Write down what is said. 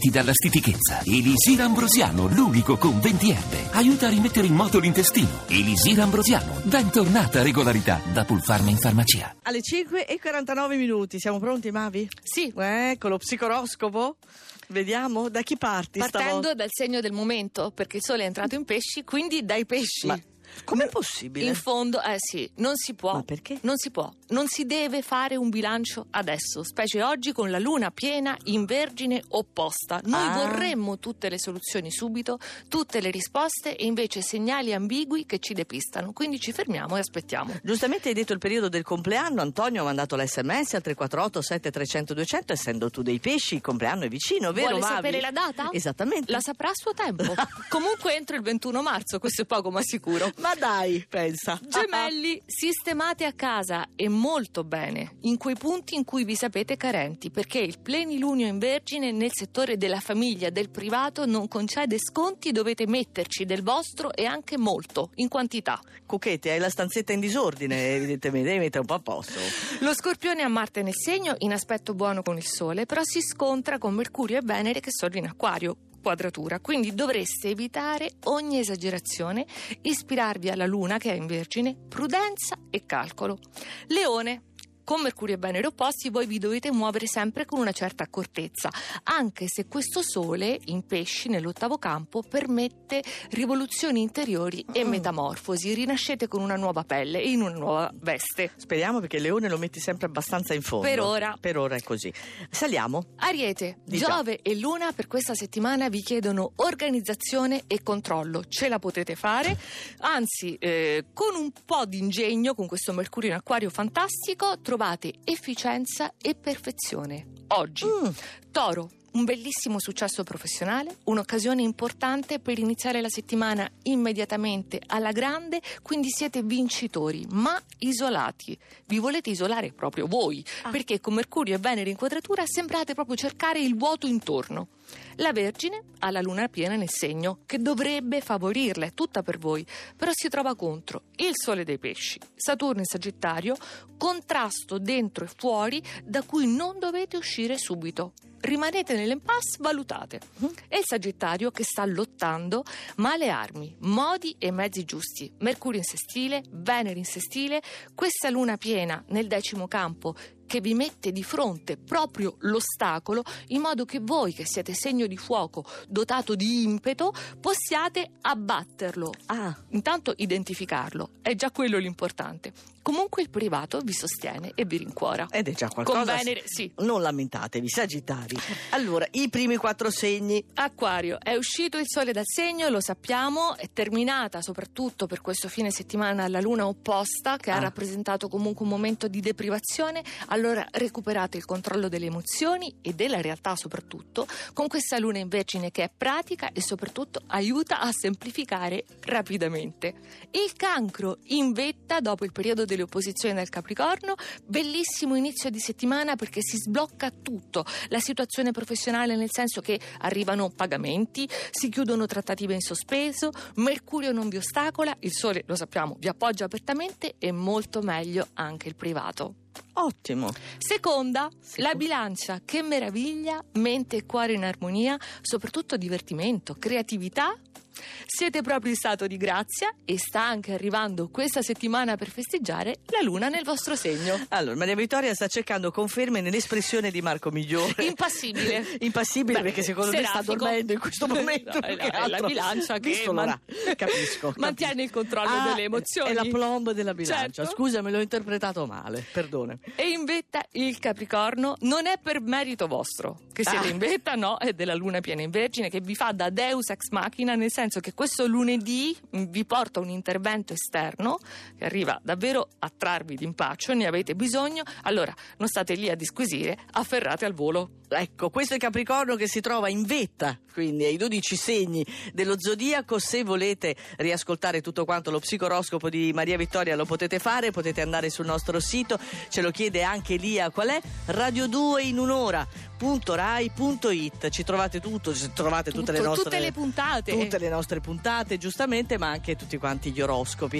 liberarti dalla stitichezza. Elisir Ambrosiano, l'unico con 20 erbe. Aiuta a rimettere in moto l'intestino. Elisir Ambrosiano, bentornata regolarità da Pulfarma in farmacia. Alle 5 e 49 minuti, siamo pronti Mavi? Sì. Ecco lo psicoroscopo. Vediamo da chi parti Partendo stavolta? dal segno del momento, perché il sole è entrato in pesci, quindi dai pesci. Ma com'è possibile? In fondo, eh sì, non si può. Ma perché? Non si può. Non si deve fare un bilancio adesso, specie oggi con la luna piena in vergine opposta. Noi Ah. vorremmo tutte le soluzioni subito, tutte le risposte e invece segnali ambigui che ci depistano. Quindi ci fermiamo e aspettiamo. Giustamente hai detto il periodo del compleanno, Antonio ha mandato l'SMS al 348 7300 200, essendo tu dei pesci, il compleanno è vicino, vero Vuole Mavi? sapere la data? Esattamente. La saprà a suo tempo. Comunque entro il 21 marzo, questo è poco ma sicuro. Ma dai, pensa. Gemelli, sistemate a casa e molto bene in quei punti in cui vi sapete carenti, perché il plenilunio in Vergine nel settore della famiglia, del privato, non concede sconti, dovete metterci del vostro e anche molto, in quantità. Cucchetti, hai la stanzetta in disordine, evidentemente, devi mettere un po' a posto. Lo scorpione a Marte nel segno, in aspetto buono con il Sole, però si scontra con Mercurio e Venere che sono in acquario quadratura, quindi dovreste evitare ogni esagerazione, ispirarvi alla Luna che è in Vergine, prudenza e calcolo. Leone. Con Mercurio e Venere opposti voi vi dovete muovere sempre con una certa accortezza, anche se questo Sole in pesci nell'ottavo campo permette rivoluzioni interiori e metamorfosi, rinascete con una nuova pelle e in una nuova veste. Speriamo perché il leone lo metti sempre abbastanza in fondo. Per ora. Per ora è così. Saliamo. Ariete, Diciamo. Giove e Luna per questa settimana vi chiedono organizzazione e controllo. Ce la potete fare, anzi, eh, con un po' di ingegno, con questo Mercurio in acquario fantastico, trovate efficienza e perfezione. Oggi, Mm. Toro. Un bellissimo successo professionale, un'occasione importante per iniziare la settimana immediatamente alla grande, quindi siete vincitori, ma isolati. Vi volete isolare proprio voi, perché con Mercurio e Venere in quadratura sembrate proprio cercare il vuoto intorno. La Vergine ha la luna piena nel segno, che dovrebbe favorirla, è tutta per voi, però si trova contro il Sole dei Pesci, Saturno in Sagittario, contrasto dentro e fuori da cui non dovete uscire subito. Rimanete nell'impasse, valutate. È il Sagittario che sta lottando, ma le armi, modi e mezzi giusti. Mercurio in sestile, Venere in sestile, questa luna piena nel decimo campo che vi mette di fronte proprio l'ostacolo in modo che voi che siete segno di fuoco dotato di impeto possiate abbatterlo. Ah, Intanto identificarlo, è già quello l'importante. Comunque il privato vi sostiene e vi rincuora. ed è già qualcosa. Con Venere, sì. Non lamentatevi, Sagittari. Allora, i primi quattro segni. Acquario, è uscito il sole dal segno, lo sappiamo, è terminata soprattutto per questo fine settimana la luna opposta che Ah. ha rappresentato comunque un momento di deprivazione, allora recuperate il controllo delle emozioni e della realtà soprattutto con questa luna in vergine che è pratica e soprattutto aiuta a semplificare rapidamente. Il cancro in vetta dopo il periodo delle opposizioni del Capricorno, bellissimo inizio di settimana perché si sblocca tutto, la situazione professionale nel senso che arrivano pagamenti, si chiudono trattative in sospeso, Mercurio non vi ostacola, il Sole lo sappiamo vi appoggia apertamente e molto meglio anche il privato. Ottimo. Seconda, Seco- la bilancia, che meraviglia, mente e cuore in armonia, soprattutto divertimento, creatività. Siete proprio in stato di grazia e sta anche arrivando questa settimana per festeggiare la luna nel vostro segno. Allora, Maria Vittoria sta cercando conferme nell'espressione di Marco Migliore. Impassibile. Impassibile Beh, perché secondo me sta serafico. dormendo in questo momento. No, è la- bilancia che Visto man- l'ora- capisco, mantiene il controllo Ah, delle emozioni. È la plomb della bilancia. Certo. Scusa, me l'ho interpretato male. Perdone. E in vetta il Capricorno non è per merito vostro che siete Ah. in vetta, no, è della luna piena in Vergine che vi fa da Deus ex machina, nel senso che questo lunedì vi porta un intervento esterno che arriva davvero a trarvi d'impaccio, ne avete bisogno, allora non state lì a disquisire, afferrate al volo. Ecco, questo è il Capricorno che si trova in vetta, quindi ai 12 segni dello zodiaco. Se volete riascoltare tutto quanto lo psicoroscopo di Maria Vittoria lo potete fare, potete andare sul nostro sito, ce lo chiede anche Lia qual è? Radio 2 in un'ora. Rai.it ci trovate tutto, ci trovate tutte le Tutto, nostre tutte le puntate. tutte le nostre puntate giustamente ma anche tutti quanti gli oroscopi